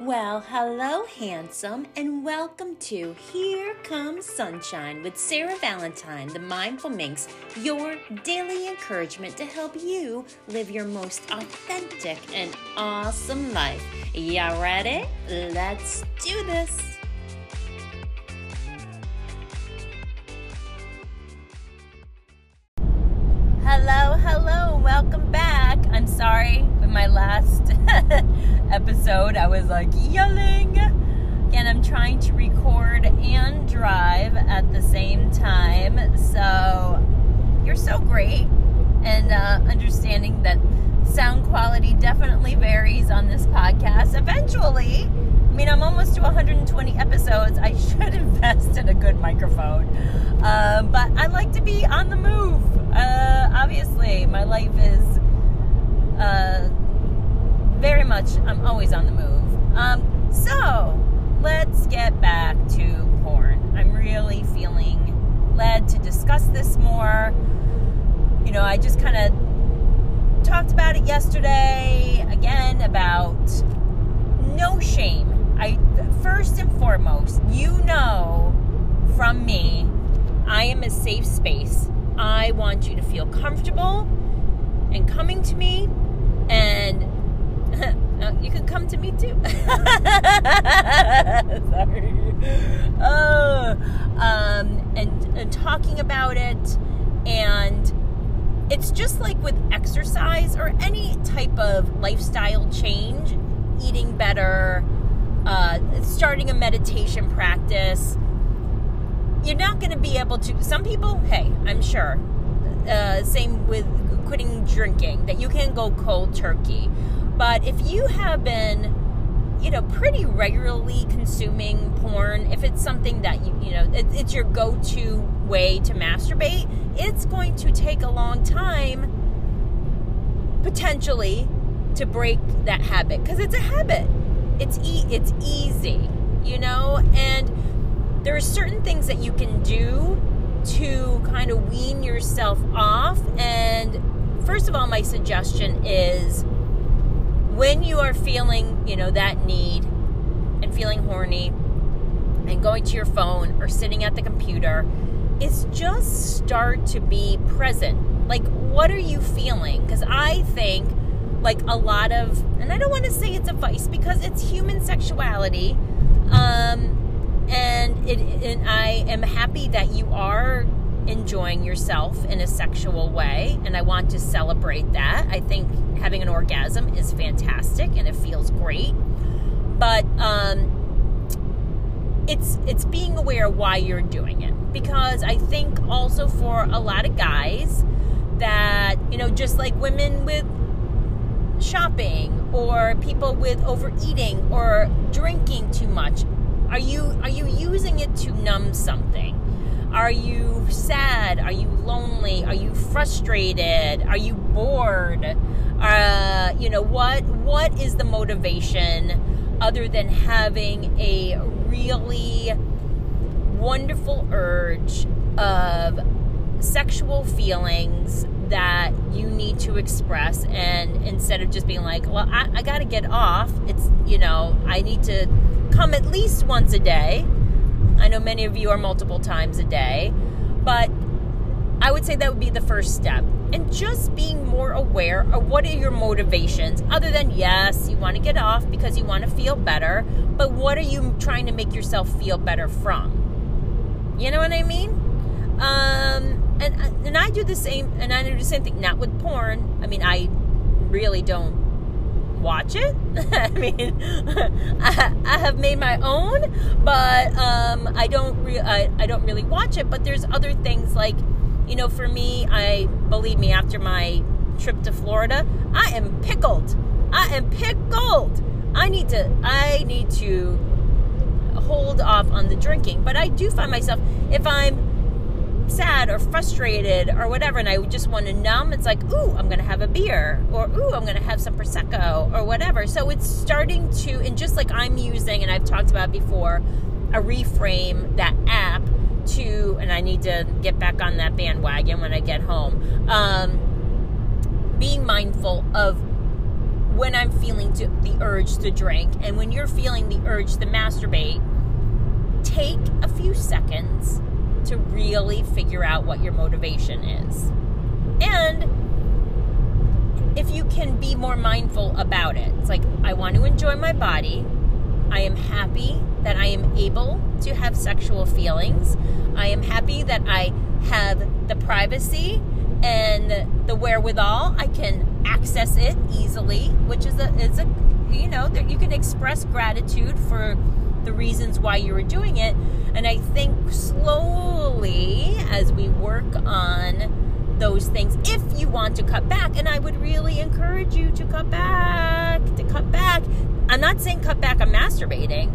Well, hello, handsome, and welcome to Here Comes Sunshine with Sarah Valentine, the Mindful Minx, your daily encouragement to help you live your most authentic and awesome life. Y'all ready? Let's do this. Hello, hello, welcome back. I'm sorry with my last episode, I was like yelling. And I'm trying to record and drive at the same time. So you're so great. And uh, understanding that sound quality definitely varies on this podcast. Eventually, I mean, I'm almost to 120 episodes. I should invest in a good microphone. Uh, but I like to be on the move. Uh, obviously, my life is uh, very much, I'm always on the move. Um, so, let's get back to porn. I'm really feeling led to discuss this more. You know, I just kind of talked about it yesterday again about no shame I first and foremost, you know from me, I am a safe space. I want you to feel comfortable and coming to me you can come to me too. Sorry. Oh, um, and, and talking about it, and it's just like with exercise or any type of lifestyle change, eating better, uh, starting a meditation practice, you're not going to be able to. Some people, hey, I'm sure. Uh, same with quitting drinking, that you can go cold turkey. But if you have been, you know, pretty regularly consuming porn, if it's something that you, you know, it, it's your go to way to masturbate, it's going to take a long time, potentially, to break that habit. Because it's a habit. It's e- it's easy, you know, and there are certain things that you can do to kind of wean yourself off. And first of all, my suggestion is when you are feeling, you know, that need and feeling horny and going to your phone or sitting at the computer, is just start to be present. Like, what are you feeling? Because I think like a lot of, and I don't want to say it's a vice because it's human sexuality. Um, and it, and I am happy that you are enjoying yourself in a sexual way, and I want to celebrate that. I think having an orgasm is fantastic and it feels great, but um, it's it's being aware why you're doing it. Because I think also for a lot of guys that you know just like women with shopping or people with overeating or drinking too much are you are you using it to numb something are you sad? Are you lonely? Are you frustrated? Are you bored? Uh, you know what what is the motivation other than having a really wonderful urge of sexual feelings that you need to express? And instead of just being like well i, I got to get off it's you know i need to come at least once a day i know many of you are multiple times a day but i would say that would be the first step and just being more aware of what are your motivations other than yes you want to get off because you want to feel better but what are you trying to make yourself feel better from you know what i mean um and and I do the same, and I do the same thing. Not with porn. I mean, I really don't watch it. I mean, I, I, have made my own, but um, I don't re- I, I don't really watch it. But there's other things like, you know, for me, I believe me after my trip to Florida, I am pickled. I am pickled. I need to I need to hold off on the drinking, but I do find myself if I'm sad or frustrated or whatever and I just want to numb, it's like, ooh, I'm going to have a beer or ooh, I'm going to have some Prosecco or whatever. So it's starting to, and just like I'm using, and I've talked about before, a reframe that app to, and I need to get back on that bandwagon when I get home, um, being mindful of when I'm feeling to, the urge to drink and when you're feeling the urge to masturbate, take a few seconds to really figure out what your motivation is. And if you can be more mindful about it, it's like, I want to enjoy my body. I am happy that I am able to have sexual feelings. I am happy that I have the privacy and the wherewithal. I can access it easily, which is a is a you know that you can express gratitude for the reasons why you were doing it. And I think slowly as we work on those things, if you want to cut back, and I would really encourage you to cut back, to cut back. I'm not saying cut back on masturbating.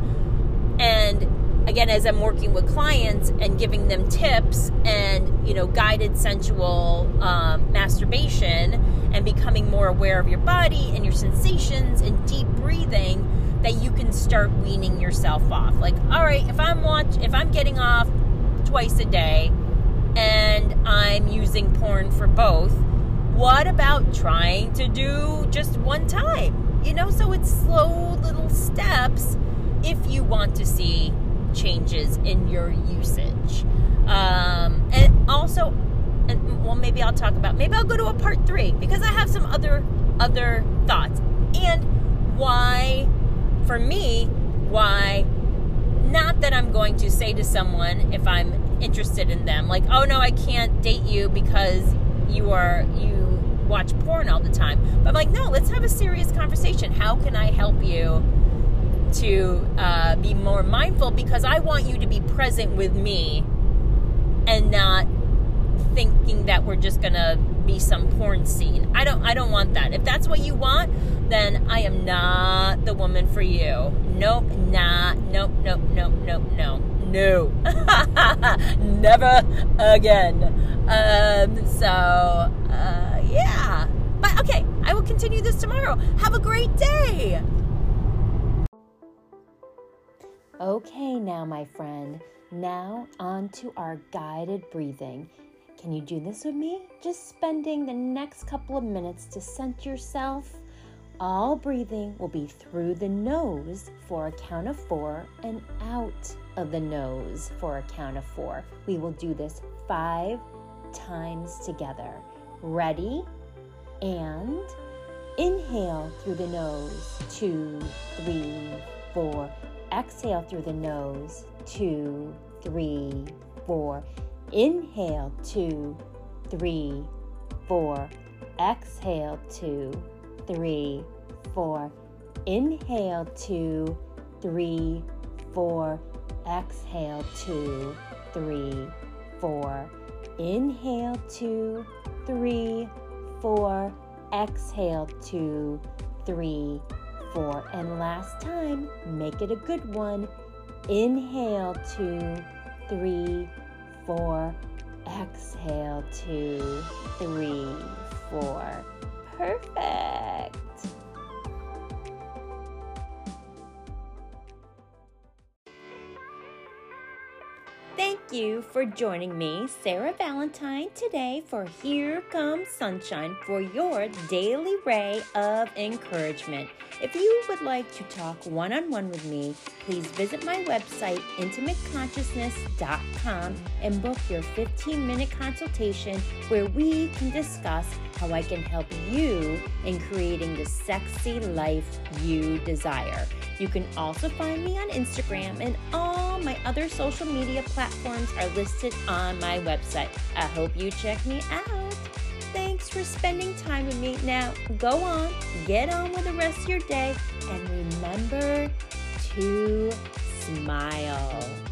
And again, as I'm working with clients and giving them tips and, you know, guided sensual um, masturbation and becoming more aware of your body and your sensations and deep breathing, that you can start weaning yourself off. Like, all right, if I'm watch if I'm getting off twice a day and I'm using porn for both, what about trying to do just one time? You know, so it's slow little steps if you want to see changes in your usage. Um, and also, and well, maybe I'll talk about maybe I'll go to a part three because I have some other other thoughts and why for me, why that I'm going to say to someone if I'm interested in them, like, oh no, I can't date you because you are you watch porn all the time. But I'm like, no, let's have a serious conversation. How can I help you to uh, be more mindful? Because I want you to be present with me and not thinking that we're just gonna be some porn scene. I don't I don't want that. If that's what you want, then I am not the woman for you. Nope, nah, nope, nope, nope, nope, no. No. Never again. Um, so uh, yeah. But okay, I will continue this tomorrow. Have a great day. Okay, now, my friend, now on to our guided breathing. Can you do this with me? Just spending the next couple of minutes to center yourself. All breathing will be through the nose for a count of four and out of the nose for a count of four. We will do this five times together. Ready? And inhale through the nose, two, three, four. Exhale through the nose, two, three, four. Inhale, two, three, four. Exhale, two, three, four. Inhale, two, three, four. Exhale, two, three, four. Inhale, two, three, four. Exhale, two, three, four. And last time, make it a good one. Inhale, two, three, four. Exhale, two, three, four. Perfect. Thank you for joining me, Sarah Valentine, today for Here Comes Sunshine for your daily ray of encouragement. If you would like to talk one on one with me, please visit my website, intimateconsciousness.com, and book your 15 minute consultation where we can discuss how I can help you in creating the sexy life you desire. You can also find me on Instagram, and my other social media platforms are listed on my website. I hope you check me out. Thanks for spending time with me. Now, go on, get on with the rest of your day, and remember to smile.